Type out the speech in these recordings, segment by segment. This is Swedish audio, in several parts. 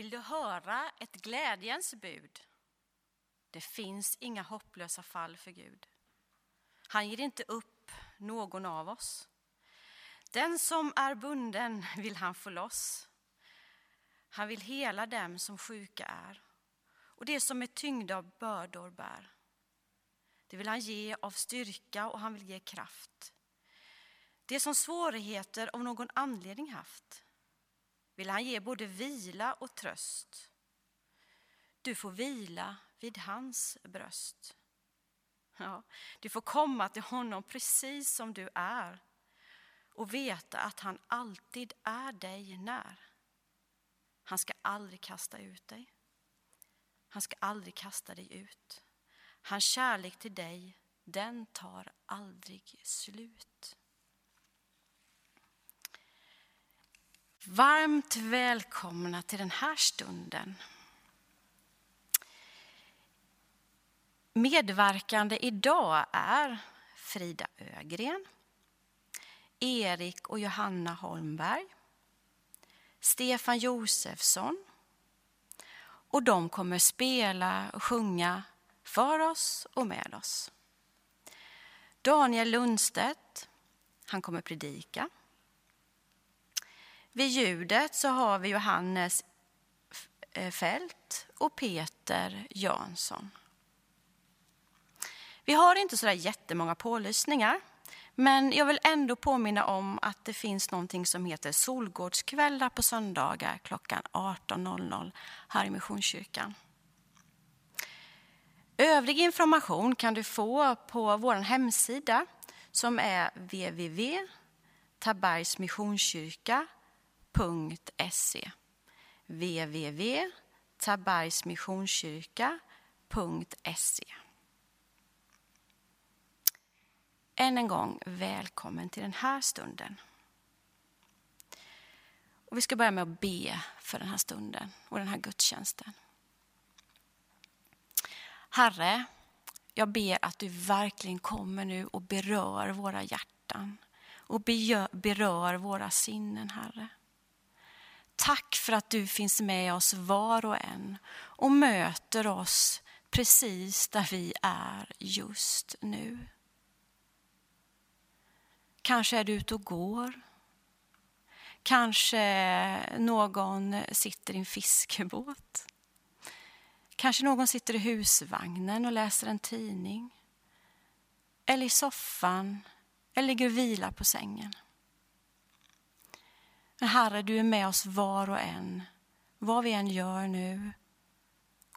Vill du höra ett glädjens bud? Det finns inga hopplösa fall för Gud. Han ger inte upp någon av oss. Den som är bunden vill han få loss. Han vill hela dem som sjuka är och det som är tyngda av bördor bär. Det vill han ge av styrka och han vill ge kraft. Det som svårigheter av någon anledning haft vill han ge både vila och tröst. Du får vila vid hans bröst. Ja, du får komma till honom precis som du är och veta att han alltid är dig när. Han ska aldrig kasta ut dig. Han ska aldrig kasta dig ut. Hans kärlek till dig, den tar aldrig slut. Varmt välkomna till den här stunden. Medverkande idag är Frida Ögren, Erik och Johanna Holmberg, Stefan Josefsson och de kommer spela och sjunga för oss och med oss. Daniel Lundstedt, han kommer predika. Vid ljudet så har vi Johannes eh, Fält och Peter Jansson. Vi har inte så där jättemånga pålysningar, men jag vill ändå påminna om att det finns någonting som heter Solgårdskvällar på söndagar klockan 18.00 här i Missionskyrkan. Övrig information kan du få på vår hemsida som är www.tabergsmissionskyrka.se www.tabergsmissionskyrka.se än en gång välkommen till den här stunden. Och vi ska börja med att be för den här stunden och den här gudstjänsten. Herre, jag ber att du verkligen kommer nu och berör våra hjärtan och berör våra sinnen, Herre. Tack för att du finns med oss var och en och möter oss precis där vi är just nu. Kanske är du ute och går. Kanske någon sitter i en fiskebåt. Kanske någon sitter i husvagnen och läser en tidning. Eller i soffan, eller ligger och vilar på sängen. Men Herre, du är med oss var och en, vad vi än gör nu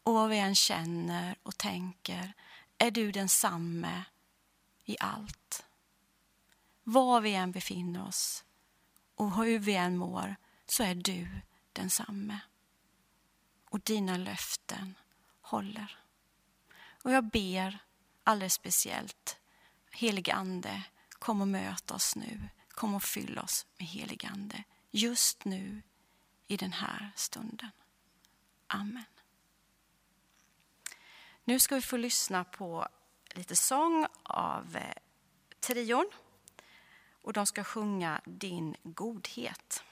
och vad vi än känner och tänker, är du densamme i allt. Var vi än befinner oss och hur vi än mår så är du densamme. Och dina löften håller. Och jag ber alldeles speciellt, helig Ande, kom och möt oss nu. Kom och fyll oss med helig Ande. Just nu, i den här stunden. Amen. Nu ska vi få lyssna på lite sång av eh, trion och de ska sjunga Din godhet.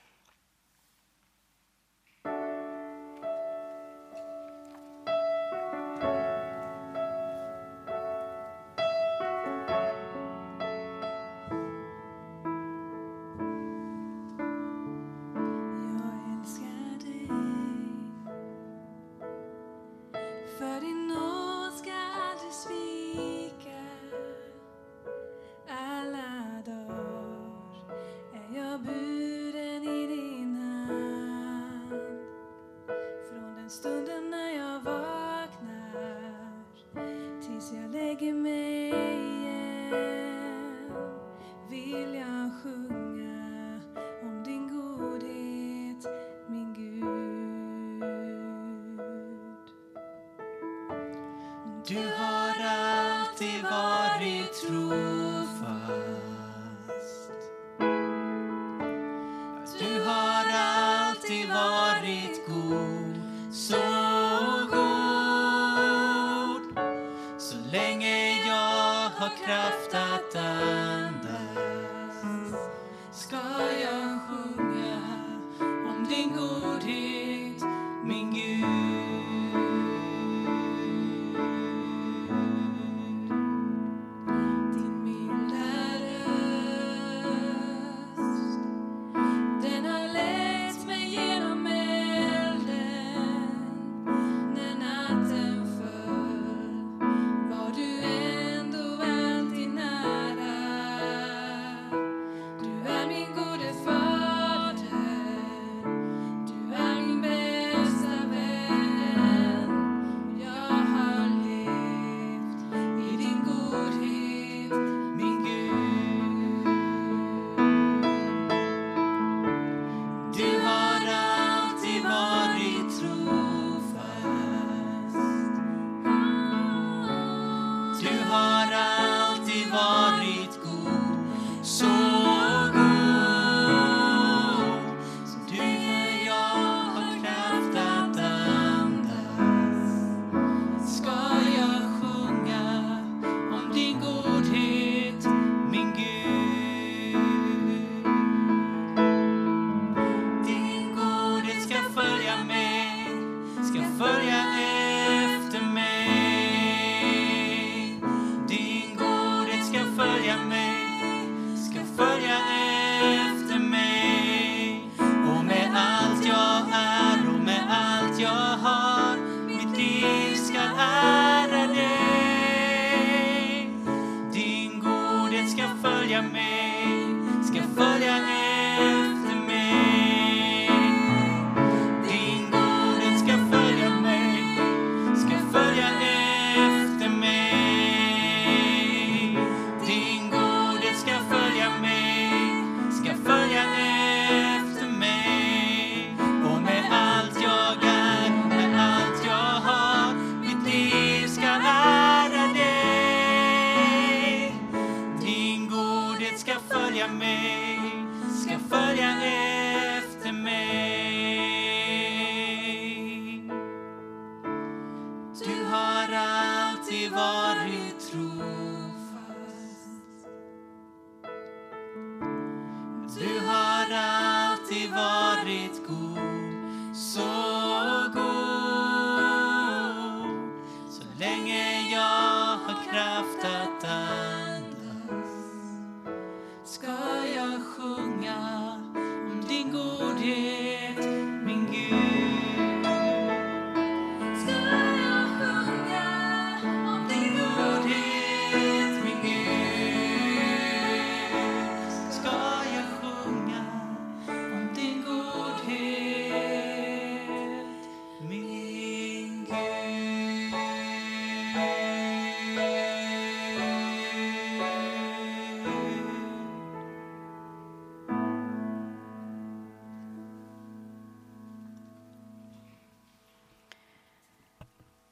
you.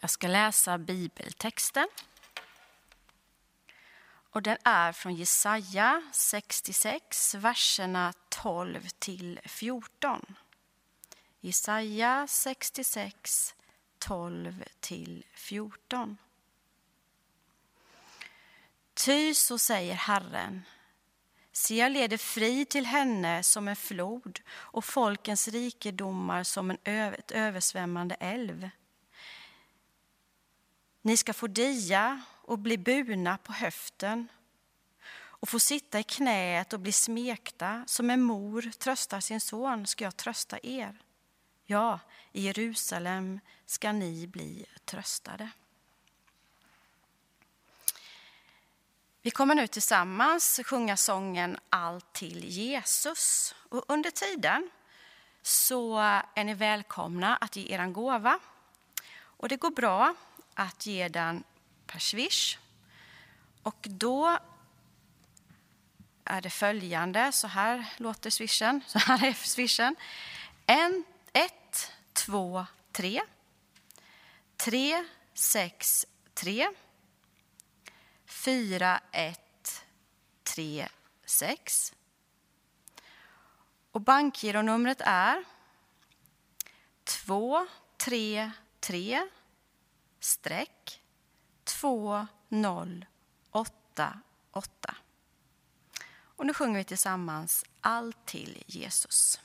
Jag ska läsa bibeltexten. Och den är från Jesaja 66, verserna 12 till 14. Jesaja 66, 12 till 14. Ty så säger Herren, se jag leder fri till henne som en flod och folkens rikedomar som en ö- ett översvämmande älv. Ni ska få dia och bli burna på höften och få sitta i knät och bli smekta. Som en mor tröstar sin son ska jag trösta er. Ja, i Jerusalem ska ni bli tröstade. Vi kommer nu tillsammans sjunga sången Allt till Jesus. Och under tiden så är ni välkomna att ge er gåva. Och det går bra att ge den per swish. Och då är det följande, så här låter swishen, så här är swishen. En, ett, två, tre. Tre, sex, tre. Fyra, ett, tre, sex. Och bankgironumret är två, tre, tre streck 2088. Och nu sjunger vi tillsammans Allt till Jesus.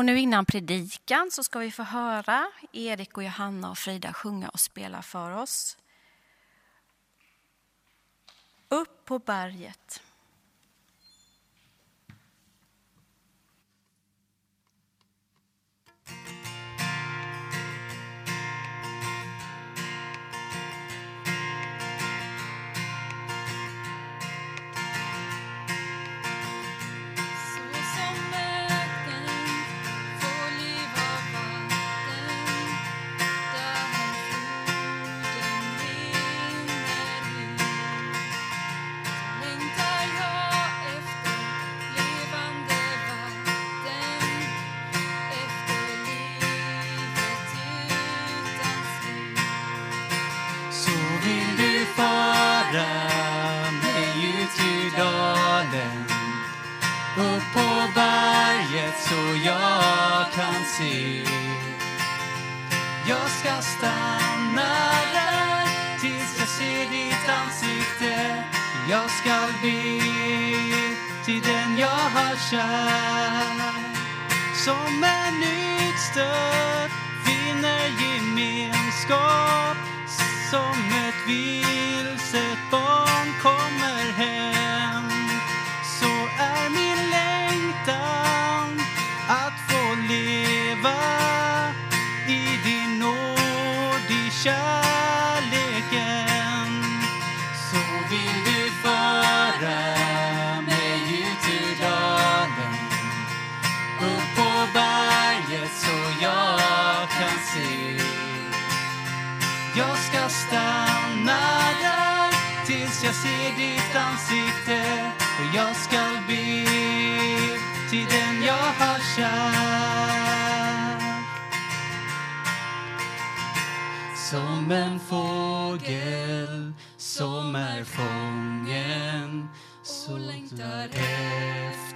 Och nu innan predikan så ska vi få höra Erik och Johanna och Frida sjunga och spela för oss. Upp på berget.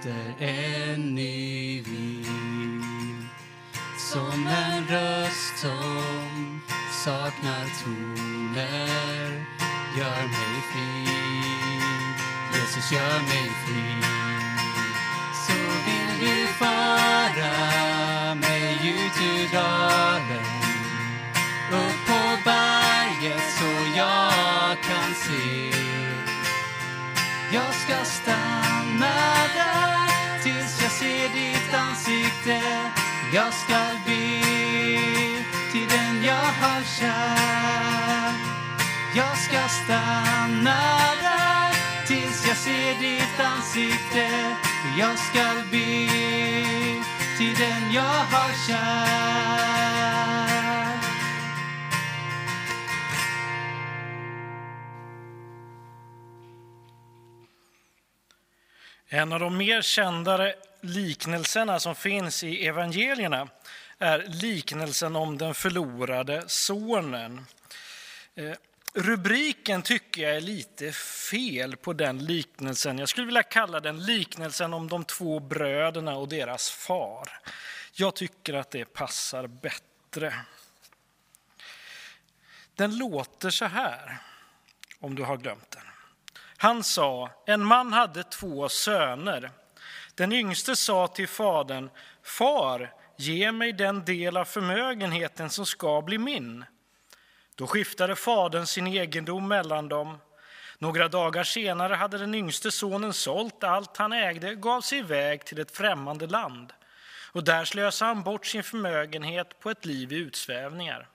Efter en ny vind. Som en röst som saknar toner gör mig fri. Jesus, gör mig fri. Så vill du föra mig ut ur dalen upp på berget så jag kan se Jag ska stanna där ansikte Jag ska be till den jag har kär. Jag ska stanna där tills jag ser ditt ansikte. Jag ska be till den jag har kär. En av de mer kändare liknelserna som finns i evangelierna är liknelsen om den förlorade sonen. Eh, rubriken tycker jag är lite fel på den liknelsen. Jag skulle vilja kalla den liknelsen om de två bröderna och deras far. Jag tycker att det passar bättre. Den låter så här, om du har glömt den. Han sa, en man hade två söner. Den yngste sa till fadern, far, ge mig den del av förmögenheten som ska bli min. Då skiftade fadern sin egendom mellan dem. Några dagar senare hade den yngste sonen sålt allt han ägde och gav sig iväg till ett främmande land. Och där slösade han bort sin förmögenhet på ett liv i utsvävningar.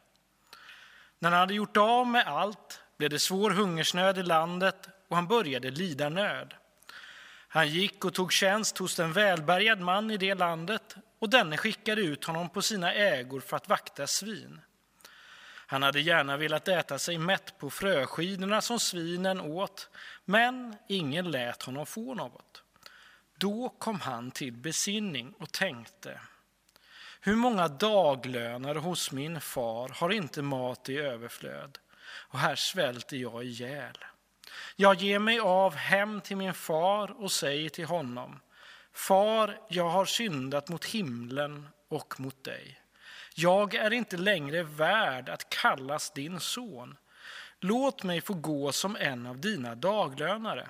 När han hade gjort av med allt blev det svår hungersnöd i landet och han började lida nöd. Han gick och tog tjänst hos en välbärgad man i det landet och denne skickade ut honom på sina ägor för att vakta svin. Han hade gärna velat äta sig mätt på fröskidorna som svinen åt, men ingen lät honom få något. Då kom han till besinning och tänkte, hur många daglönare hos min far har inte mat i överflöd, och här svälter jag ihjäl. Jag ger mig av hem till min far och säger till honom, Far, jag har syndat mot himlen och mot dig. Jag är inte längre värd att kallas din son. Låt mig få gå som en av dina daglönare.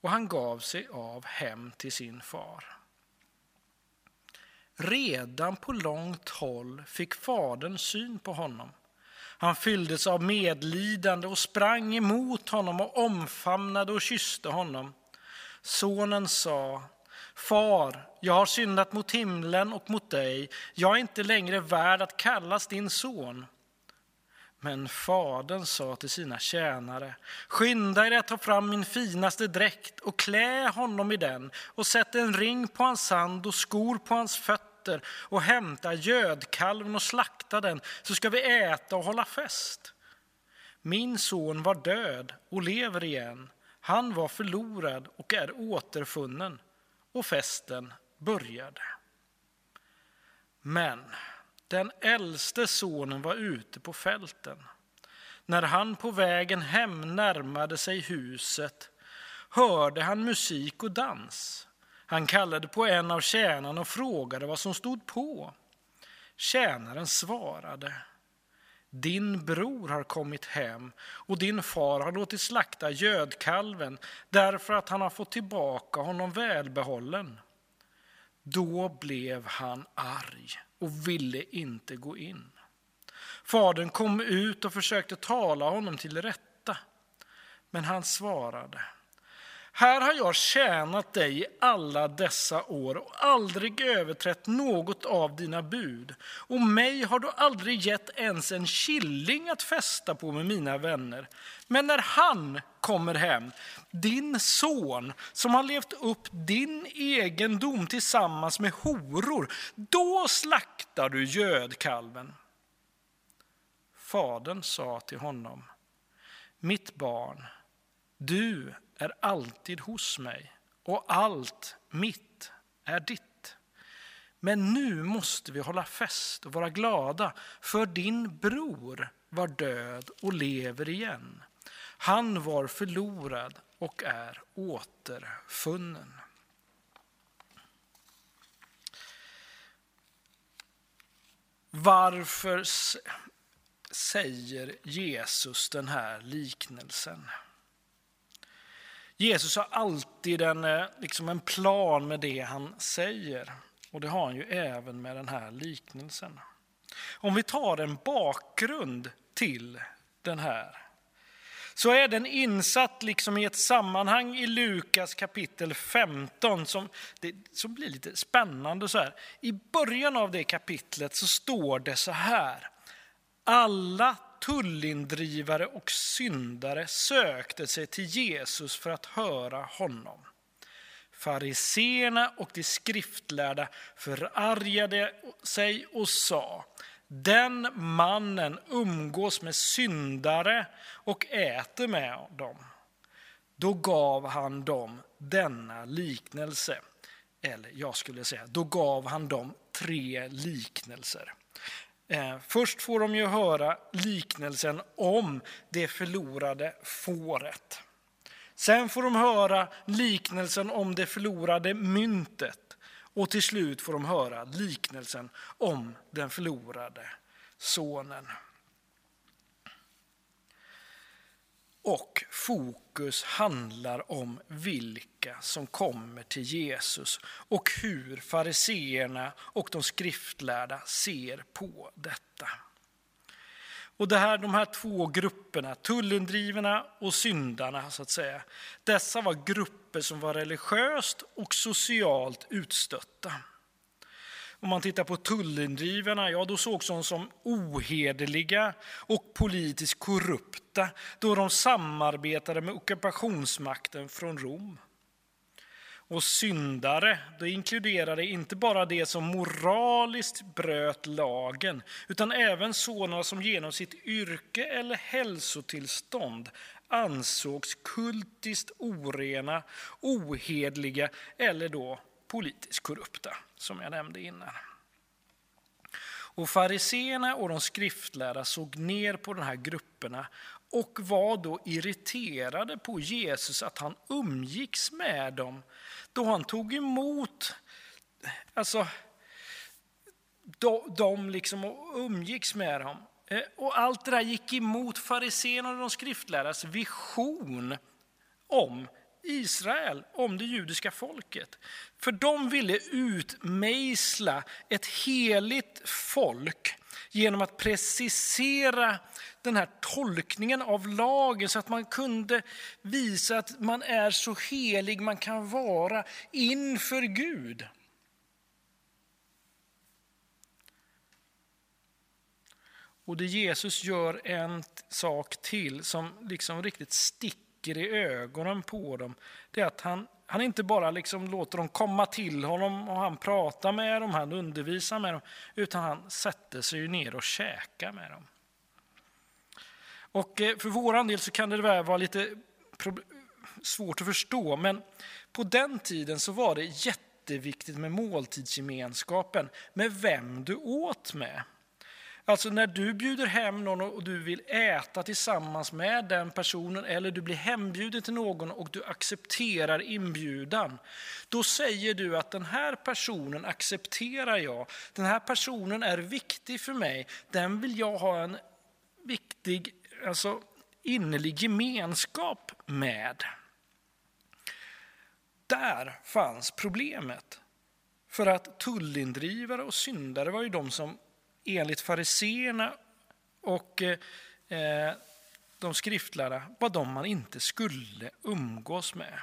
Och han gav sig av hem till sin far. Redan på långt håll fick fadern syn på honom. Han fylldes av medlidande och sprang emot honom och omfamnade och kysste honom. Sonen sa, Far, jag har syndat mot himlen och mot dig. Jag är inte längre värd att kallas din son. Men fadern sa till sina tjänare, skynda er att ta fram min finaste dräkt och klä honom i den och sätt en ring på hans hand och skor på hans fötter och hämta gödkalven och slakta den så ska vi äta och hålla fest. Min son var död och lever igen. Han var förlorad och är återfunnen. Och festen började. Men den äldste sonen var ute på fälten. När han på vägen hem närmade sig huset hörde han musik och dans. Han kallade på en av tjänarna och frågade vad som stod på. Tjänaren svarade. Din bror har kommit hem och din far har låtit slakta gödkalven därför att han har fått tillbaka honom välbehållen. Då blev han arg och ville inte gå in. Fadern kom ut och försökte tala honom till rätta, men han svarade här har jag tjänat dig i alla dessa år och aldrig överträtt något av dina bud. Och mig har du aldrig gett ens en killing att fästa på med mina vänner. Men när han kommer hem, din son som har levt upp din egendom tillsammans med horor, då slaktar du gödkalven. Fadern sa till honom, mitt barn, du är alltid hos mig och allt mitt är ditt. Men nu måste vi hålla fest och vara glada, för din bror var död och lever igen. Han var förlorad och är återfunnen. Varför säger Jesus den här liknelsen? Jesus har alltid en, eh, liksom en plan med det han säger. Och det har han ju även med den här liknelsen. Om vi tar en bakgrund till den här så är den insatt liksom i ett sammanhang i Lukas kapitel 15 som, det, som blir lite spännande. så här. I början av det kapitlet så står det så här. Alla tullindrivare och syndare sökte sig till Jesus för att höra honom. Fariseerna och de skriftlärda förargade sig och sa den mannen umgås med syndare och äter med dem. Då gav han dem denna liknelse. Eller jag skulle säga, då gav han dem tre liknelser. Eh, först får de ju höra liknelsen om det förlorade fåret. Sen får de höra liknelsen om det förlorade myntet. Och till slut får de höra liknelsen om den förlorade sonen. Och fokus handlar om vilka som kommer till Jesus och hur fariseerna och de skriftlärda ser på detta. Och det här, de här två grupperna, tullindrivarna och syndarna, så att säga, dessa var grupper som var religiöst och socialt utstötta. Om man tittar på tullindrivarna, ja då sågs de som ohederliga och politiskt korrupta då de samarbetade med ockupationsmakten från Rom. Och syndare, det inkluderade inte bara det som moraliskt bröt lagen utan även sådana som genom sitt yrke eller hälsotillstånd ansågs kultiskt orena, ohedliga eller då politiskt korrupta, som jag nämnde innan. Och fariseerna och de skriftlärda såg ner på de här grupperna och var då irriterade på Jesus att han umgicks med dem då han tog emot alltså, de liksom och umgicks med dem. Eh, och allt det där gick emot fariséerna och de skriftlärdas vision om Israel, om det judiska folket. För de ville utmejsla ett heligt folk genom att precisera den här tolkningen av lagen så att man kunde visa att man är så helig man kan vara inför Gud. Och det Jesus gör en sak till som liksom riktigt sticker i ögonen på dem. Det är att han, han inte bara liksom låter dem komma till honom och han pratar med dem, han undervisar med dem, utan han sätter sig ner och käkar med dem. Och eh, för vår del så kan det vara lite svårt att förstå, men på den tiden så var det jätteviktigt med måltidsgemenskapen, med vem du åt med. Alltså när du bjuder hem någon och du vill äta tillsammans med den personen eller du blir hembjuden till någon och du accepterar inbjudan. Då säger du att den här personen accepterar jag. Den här personen är viktig för mig. Den vill jag ha en viktig, alltså innerlig gemenskap med. Där fanns problemet. För att tullindrivare och syndare var ju de som enligt fariseerna och eh, de skriftlärda var de man inte skulle umgås med.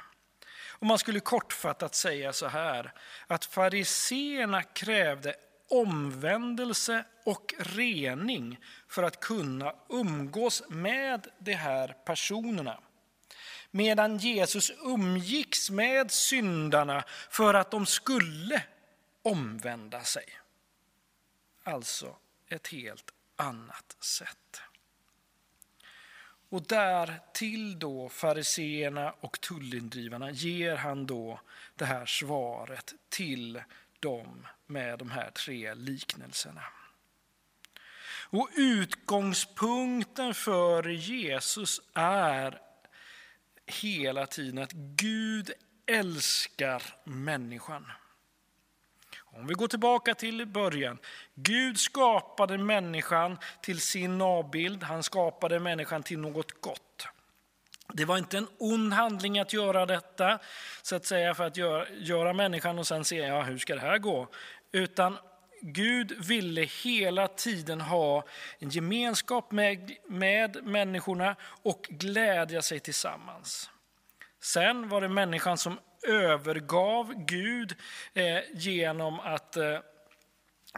Och man skulle kortfattat säga så här, att fariseerna krävde omvändelse och rening för att kunna umgås med de här personerna. Medan Jesus umgicks med syndarna för att de skulle omvända sig. Alltså ett helt annat sätt. Och där till då fariseerna och tullindrivarna ger han då det här svaret till dem med de här tre liknelserna. Och utgångspunkten för Jesus är hela tiden att Gud älskar människan. Om vi går tillbaka till början. Gud skapade människan till sin avbild. Han skapade människan till något gott. Det var inte en ond handling att göra detta, så att säga, för att göra, göra människan och sen se, ja, hur ska det här gå? Utan Gud ville hela tiden ha en gemenskap med, med människorna och glädja sig tillsammans. Sen var det människan som övergav Gud eh, genom att eh,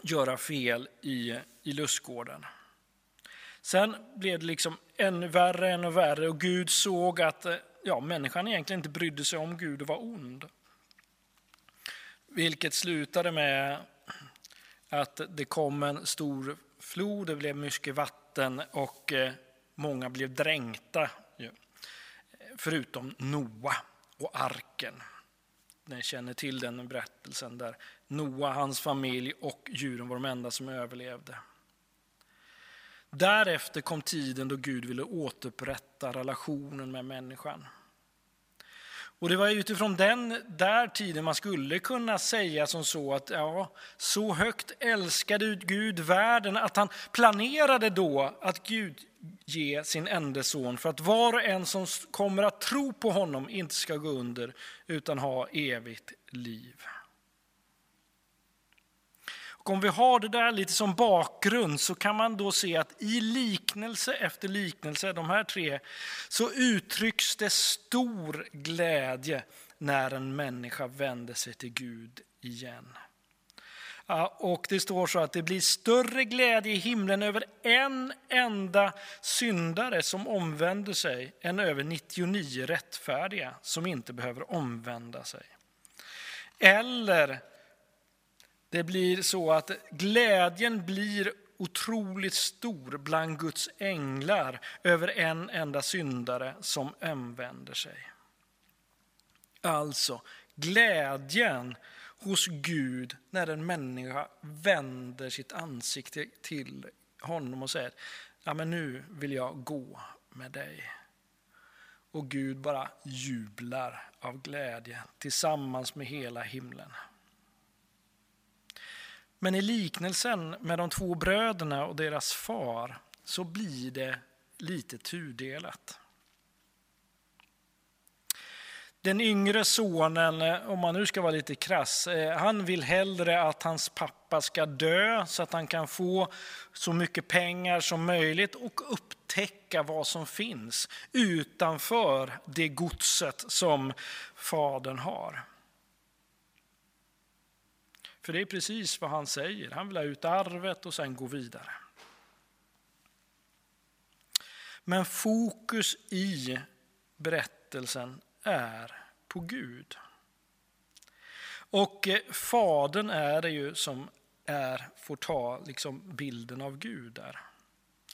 göra fel i, i lustgården. Sen blev det liksom ännu värre, ännu värre och Gud såg att eh, ja, människan egentligen inte brydde sig om Gud och var ond. Vilket slutade med att det kom en stor flod, det blev mycket vatten och eh, många blev dränkta. Förutom Noa och arken. Ni känner till den berättelsen där Noa, hans familj och djuren var de enda som överlevde. Därefter kom tiden då Gud ville återupprätta relationen med människan. Och det var utifrån den där tiden man skulle kunna säga som så att ja, så högt älskade Gud världen att han planerade då att Gud ge sin enda son för att var och en som kommer att tro på honom inte ska gå under utan ha evigt liv. Och om vi har det där lite som bakgrund så kan man då se att i liknelse efter liknelse, de här tre, så uttrycks det stor glädje när en människa vänder sig till Gud igen. Och det står så att det blir större glädje i himlen över en enda syndare som omvänder sig än över 99 rättfärdiga som inte behöver omvända sig. Eller det blir så att glädjen blir otroligt stor bland Guds änglar över en enda syndare som omvänder sig. Alltså, glädjen hos Gud när en människa vänder sitt ansikte till honom och säger ja men nu vill jag gå med dig. Och Gud bara jublar av glädje tillsammans med hela himlen. Men i liknelsen med de två bröderna och deras far så blir det lite tudelat. Den yngre sonen, om man nu ska vara lite krass, eh, han vill hellre att hans pappa ska dö så att han kan få så mycket pengar som möjligt och upptäcka vad som finns utanför det godset som fadern har. För det är precis vad han säger. Han vill ha ut arvet och sen gå vidare. Men fokus i berättelsen är på Gud. Och eh, Fadern är det ju som är, får ta liksom bilden av Gud där.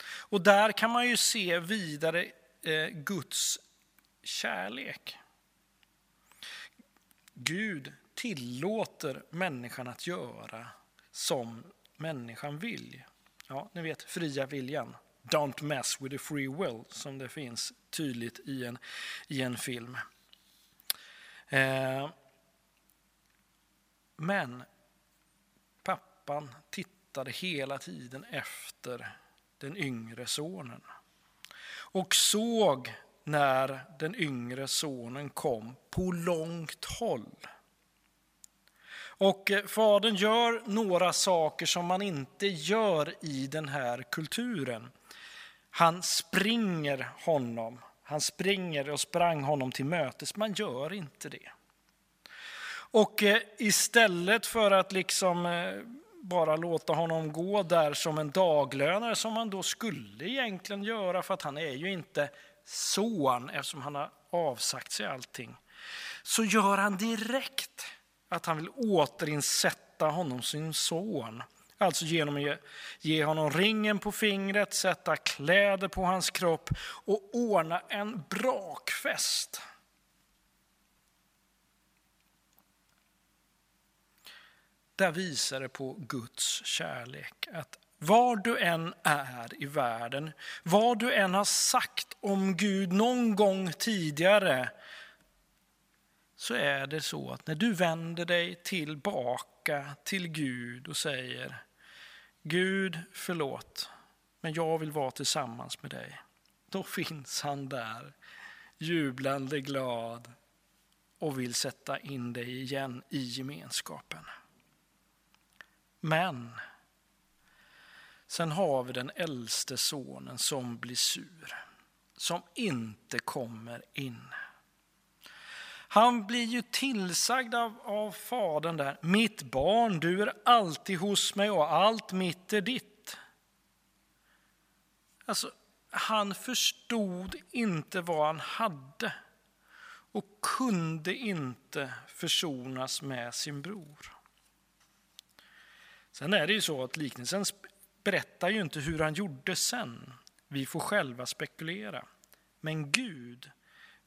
Och där kan man ju se vidare eh, Guds kärlek. Gud tillåter människan att göra som människan vill. Ja, ni vet fria viljan. Don't mess with the free will, som det finns tydligt i en, i en film. Eh, men pappan tittade hela tiden efter den yngre sonen och såg när den yngre sonen kom på långt håll. Och eh, fadern gör några saker som man inte gör i den här kulturen. Han springer honom. Han springer och sprang honom till mötes. Man gör inte det. Och eh, istället för att liksom eh, bara låta honom gå där som en daglönare som man då skulle egentligen göra för att han är ju inte son eftersom han har avsagt sig allting. Så gör han direkt att han vill återinsätta honom sin son. Alltså genom att ge, ge honom ringen på fingret, sätta kläder på hans kropp och ordna en brakfest. Där visar det på Guds kärlek. Att var du än är i världen, vad du än har sagt om Gud någon gång tidigare, så är det så att när du vänder dig tillbaka till Gud och säger Gud förlåt, men jag vill vara tillsammans med dig. Då finns han där, jublande glad och vill sätta in dig igen i gemenskapen. Men sen har vi den äldste sonen som blir sur, som inte kommer in. Han blir ju tillsagd av, av fadern där, mitt barn, du är alltid hos mig och allt mitt är ditt. Alltså, han förstod inte vad han hade och kunde inte försonas med sin bror. Sen är det ju så att liknelsen berättar ju inte hur han gjorde sen. Vi får själva spekulera. Men Gud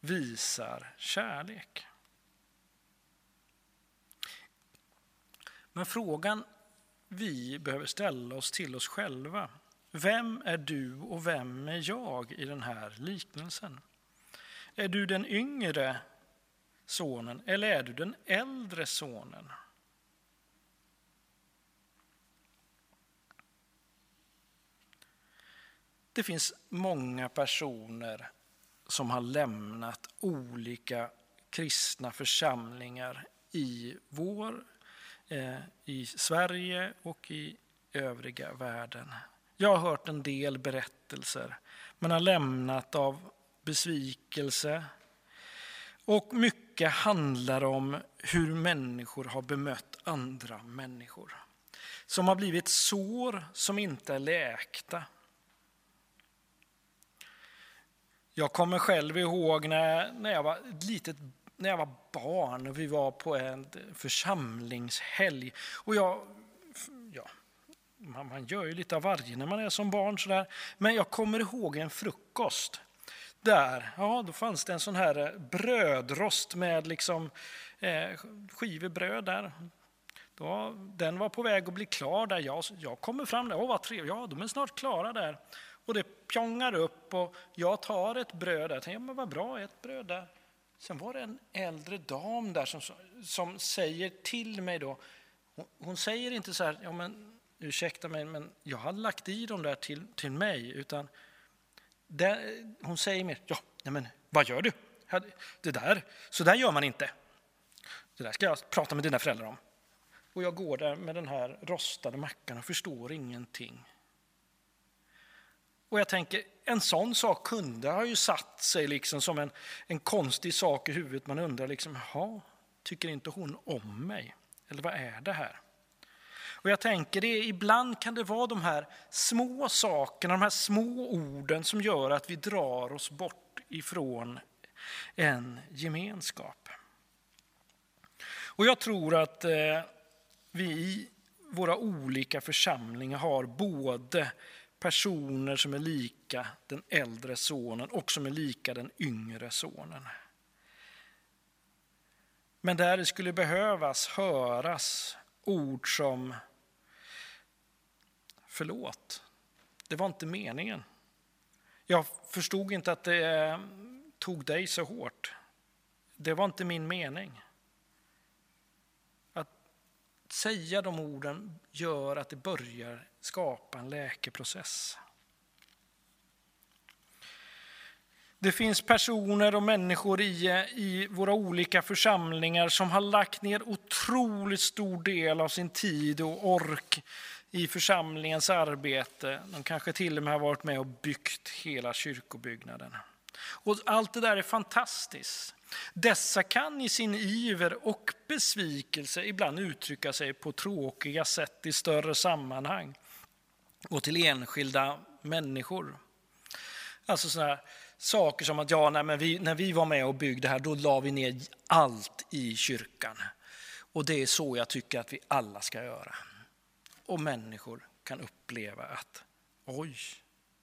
visar kärlek. Men frågan vi behöver ställa oss till oss själva. Vem är du och vem är jag i den här liknelsen? Är du den yngre sonen eller är du den äldre sonen? Det finns många personer som har lämnat olika kristna församlingar i vår, eh, i Sverige och i övriga världen. Jag har hört en del berättelser. Man har lämnat av besvikelse. Och mycket handlar om hur människor har bemött andra människor. Som har blivit sår som inte är läkta. Jag kommer själv ihåg när, när jag var litet när jag var barn och vi var på en församlingshelg. Och jag, ja, man, man gör ju lite av varje när man är som barn. Sådär. Men jag kommer ihåg en frukost. Där, ja, då fanns det en sån här eh, brödrost med liksom, eh, skivor bröd där. Då, den var på väg att bli klar där. Jag, jag kommer fram där, åh vad trevligt, ja de är snart klara där. Och det pjongar upp och jag tar ett bröd där. Jag tänkte, men vad bra, ett bröd där. Sen var det en äldre dam där som, som säger till mig då, hon, hon säger inte så här, ja men ursäkta mig, men jag har lagt i dem där till, till mig, utan där, hon säger mer, ja, nej men vad gör du? Det där, så där gör man inte. Det där ska jag prata med dina föräldrar om. Och jag går där med den här rostade mackan och förstår ingenting. Och jag tänker, en sån sak kunde ha ju satt sig liksom som en, en konstig sak i huvudet. Man undrar liksom, jaha, tycker inte hon om mig? Eller vad är det här? Och jag tänker, det, ibland kan det vara de här små sakerna, de här små orden som gör att vi drar oss bort ifrån en gemenskap. Och jag tror att eh, vi i våra olika församlingar har både personer som är lika den äldre sonen och som är lika den yngre sonen. Men där det skulle behövas höras ord som förlåt, det var inte meningen. Jag förstod inte att det eh, tog dig så hårt. Det var inte min mening. Att säga de orden gör att det börjar skapa en läkeprocess. Det finns personer och människor i, i våra olika församlingar som har lagt ner otroligt stor del av sin tid och ork i församlingens arbete. De kanske till och med har varit med och byggt hela kyrkobyggnaden. Och allt det där är fantastiskt. Dessa kan i sin iver och besvikelse ibland uttrycka sig på tråkiga sätt i större sammanhang och till enskilda människor. Alltså sådana saker som att ja, nej, men vi, när vi var med och byggde här, då la vi ner allt i kyrkan. Och det är så jag tycker att vi alla ska göra. Och människor kan uppleva att oj,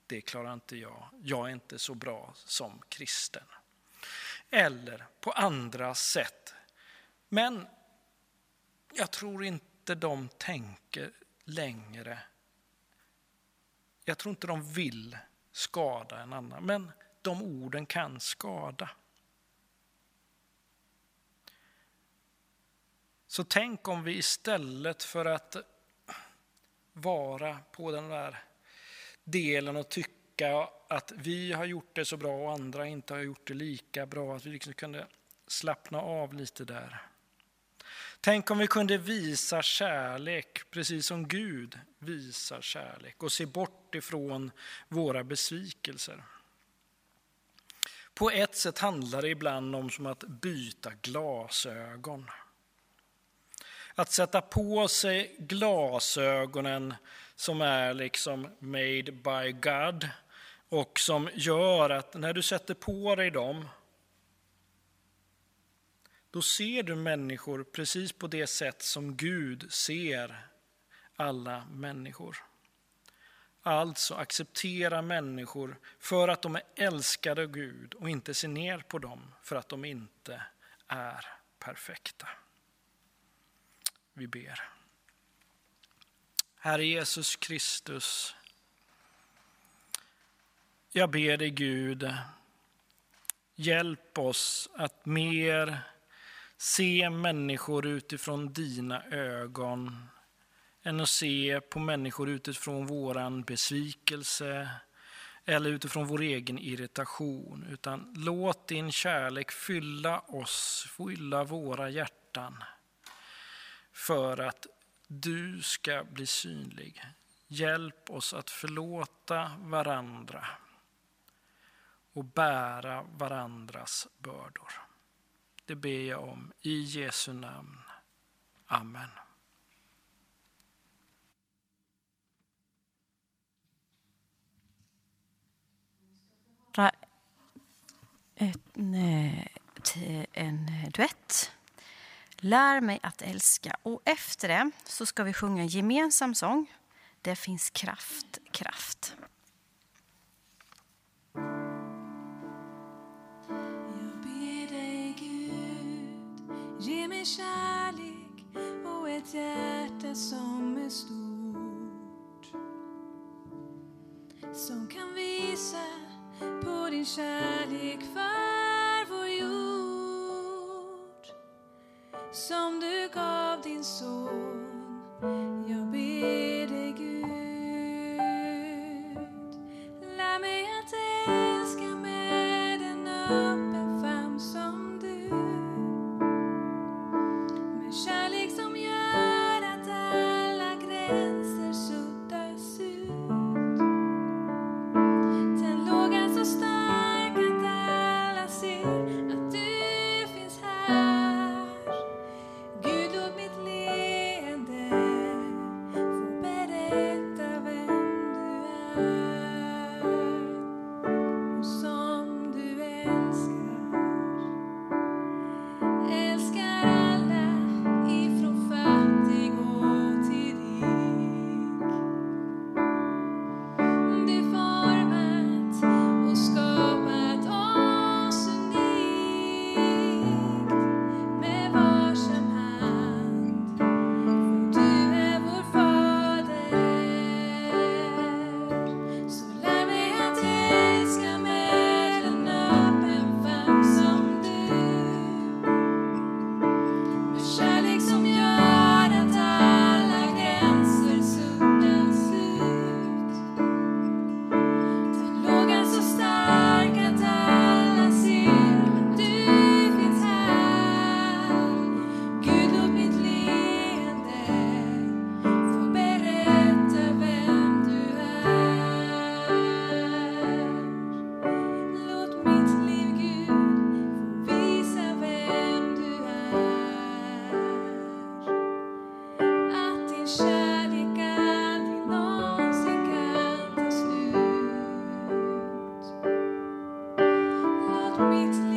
det klarar inte jag. Jag är inte så bra som kristen. Eller på andra sätt. Men jag tror inte de tänker längre. Jag tror inte de vill skada en annan. Men de orden kan skada. Så tänk om vi istället för att vara på den där delen och tycka att vi har gjort det så bra och andra inte har gjort det lika bra, att vi liksom kunde slappna av lite där. Tänk om vi kunde visa kärlek precis som Gud visar kärlek och se bort ifrån våra besvikelser. På ett sätt handlar det ibland om som att byta glasögon. Att sätta på sig glasögonen som är liksom made by God och som gör att när du sätter på dig dem då ser du människor precis på det sätt som Gud ser alla människor. Alltså acceptera människor för att de är älskade av Gud och inte se ner på dem för att de inte är perfekta. Vi ber. Herre Jesus Kristus, jag ber dig Gud, hjälp oss att mer se människor utifrån dina ögon än att se på människor utifrån våran besvikelse eller utifrån vår egen irritation. Utan låt din kärlek fylla oss, fylla våra hjärtan för att du ska bli synlig. Hjälp oss att förlåta varandra och bära varandras bördor. Det ber jag om i Jesu namn. Amen. En, en duett. Lär mig att älska. Och efter det så ska vi sjunga en gemensam sång. Det finns kraft, kraft. Ge kärlek och ett hjärta som är stort. Som kan visa på din kärlek för vår jord. Som du gav din son. Jag ber meet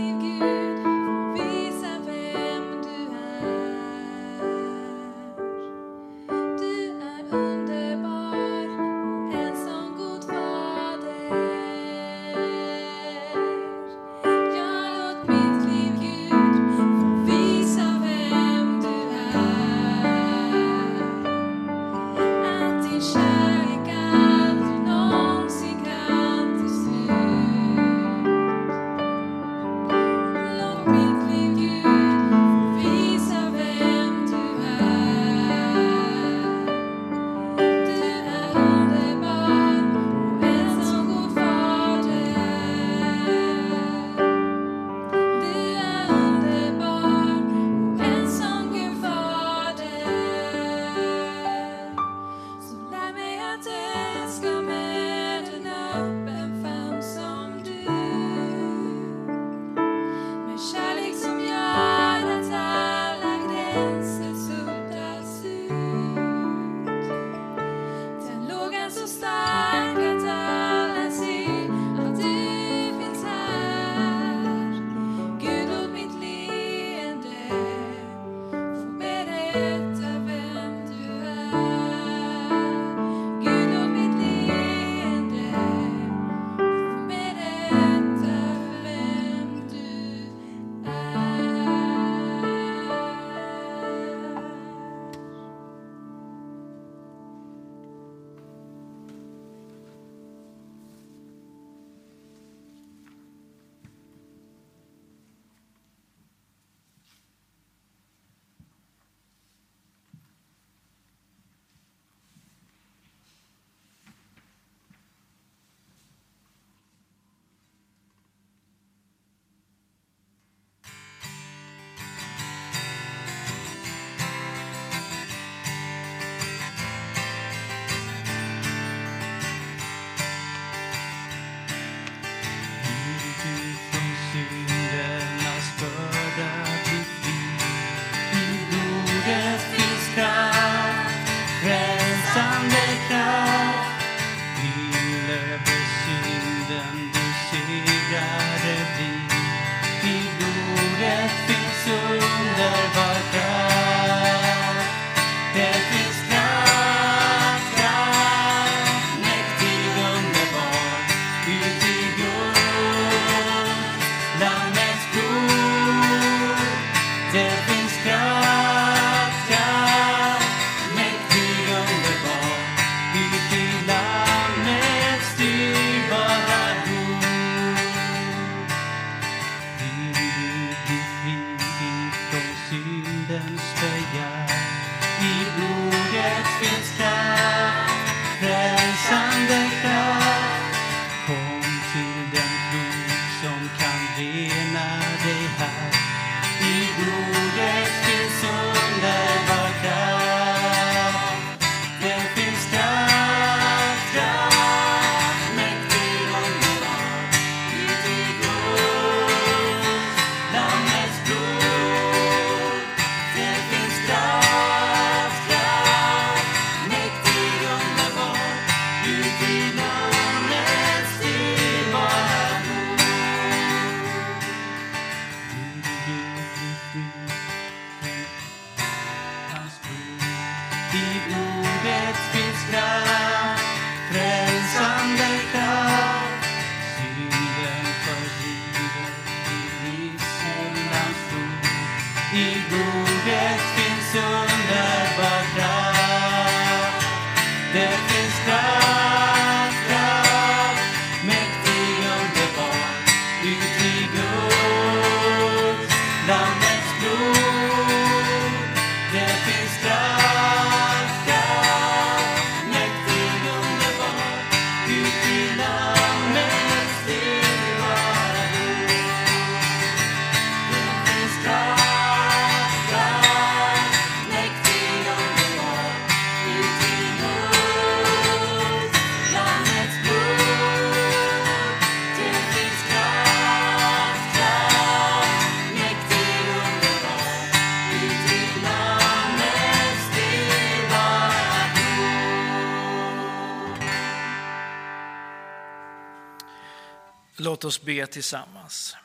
Låt oss be tillsammans.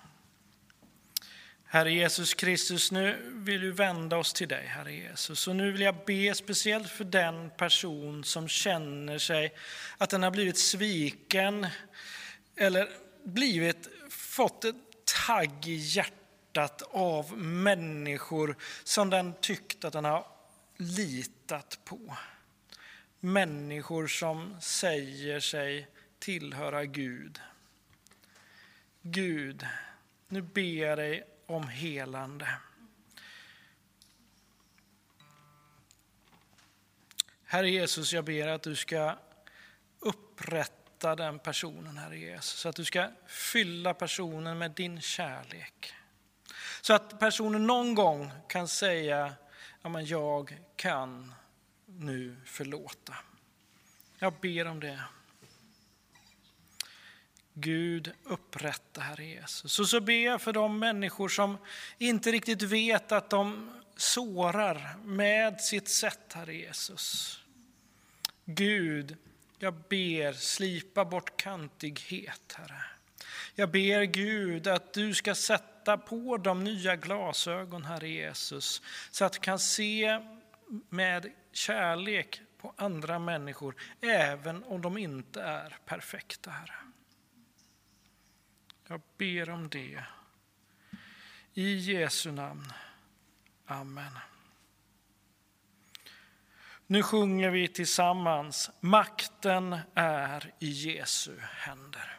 Herre Jesus Kristus, nu vill vi vända oss till dig, Herre Jesus. Och nu vill jag be speciellt för den person som känner sig att den har blivit sviken eller blivit, fått ett tagg i hjärtat av människor som den tyckt att den har litat på. Människor som säger sig tillhöra Gud. Gud, nu ber jag dig om helande. Herre Jesus, jag ber att du ska upprätta den personen, Herre Jesus. Så att du ska fylla personen med din kärlek. Så att personen någon gång kan säga, ja men jag kan nu förlåta. Jag ber om det. Gud upprätta, Herre Jesus. Och så ber jag för de människor som inte riktigt vet att de sårar med sitt sätt, Herre Jesus. Gud, jag ber slipa bort kantighet, Herre. Jag ber Gud att du ska sätta på dem nya glasögon, Herre Jesus, så att du kan se med kärlek på andra människor, även om de inte är perfekta, Herre. Jag ber om det. I Jesu namn. Amen. Nu sjunger vi tillsammans Makten är i Jesu händer.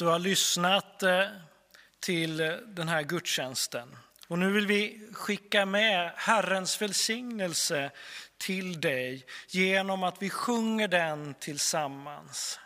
Du har lyssnat eh, till den här gudstjänsten. Och nu vill vi skicka med Herrens välsignelse till dig genom att vi sjunger den tillsammans.